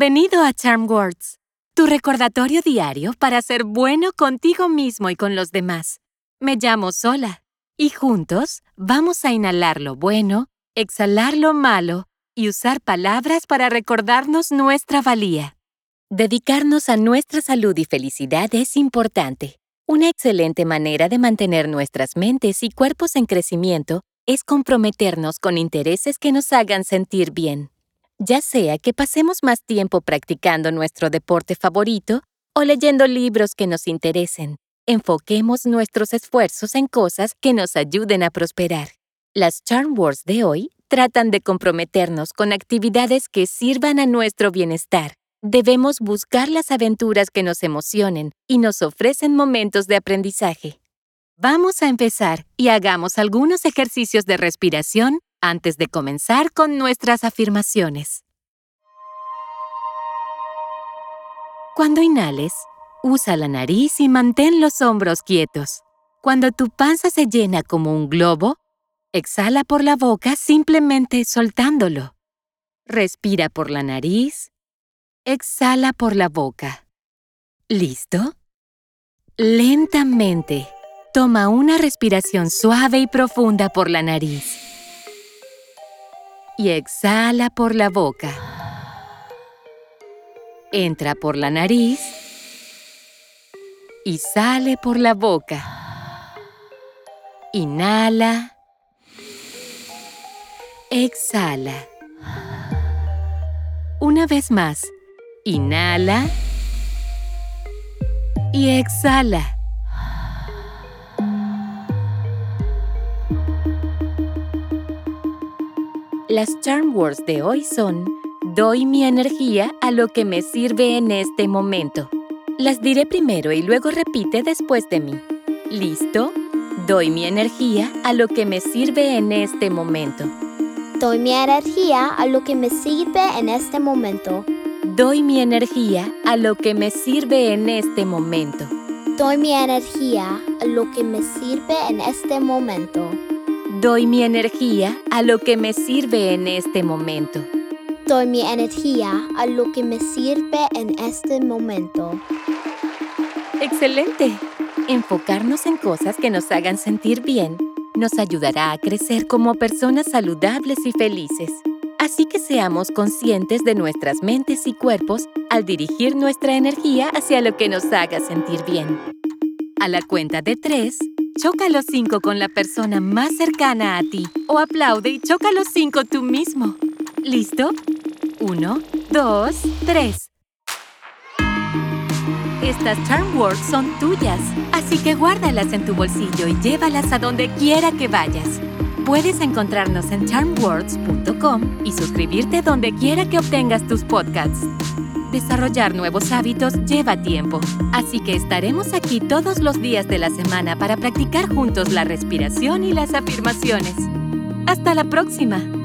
Bienvenido a Charm Words, tu recordatorio diario para ser bueno contigo mismo y con los demás. Me llamo Sola y juntos vamos a inhalar lo bueno, exhalar lo malo y usar palabras para recordarnos nuestra valía. Dedicarnos a nuestra salud y felicidad es importante. Una excelente manera de mantener nuestras mentes y cuerpos en crecimiento es comprometernos con intereses que nos hagan sentir bien ya sea que pasemos más tiempo practicando nuestro deporte favorito o leyendo libros que nos interesen. Enfoquemos nuestros esfuerzos en cosas que nos ayuden a prosperar. Las Charm Words de hoy tratan de comprometernos con actividades que sirvan a nuestro bienestar. Debemos buscar las aventuras que nos emocionen y nos ofrecen momentos de aprendizaje. Vamos a empezar y hagamos algunos ejercicios de respiración antes de comenzar con nuestras afirmaciones. Cuando inhales, usa la nariz y mantén los hombros quietos. Cuando tu panza se llena como un globo, exhala por la boca simplemente soltándolo. Respira por la nariz, exhala por la boca. ¿Listo? Lentamente, toma una respiración suave y profunda por la nariz y exhala por la boca. Entra por la nariz y sale por la boca. Inhala. Exhala. Una vez más. Inhala. Y exhala. Las charm words de hoy son Doy mi energía a lo que me sirve en este momento. Las diré primero y luego repite después de mí. ¿Listo? Doy mi energía a lo que me sirve en este momento. Doy mi energía a lo que me sirve en este momento. Doy mi energía a lo que me sirve en este momento. Doy mi energía a lo que me sirve en este momento. Doy mi energía a lo que me sirve en este momento. Doy mi energía a lo que me sirve en este momento. Excelente. Enfocarnos en cosas que nos hagan sentir bien nos ayudará a crecer como personas saludables y felices. Así que seamos conscientes de nuestras mentes y cuerpos al dirigir nuestra energía hacia lo que nos haga sentir bien. A la cuenta de tres, Choca los cinco con la persona más cercana a ti o aplaude y choca los cinco tú mismo. ¿Listo? Uno, dos, tres. Estas Charm Words son tuyas, así que guárdalas en tu bolsillo y llévalas a donde quiera que vayas. Puedes encontrarnos en charmwords.com y suscribirte donde quiera que obtengas tus podcasts. Desarrollar nuevos hábitos lleva tiempo, así que estaremos aquí todos los días de la semana para practicar juntos la respiración y las afirmaciones. ¡Hasta la próxima!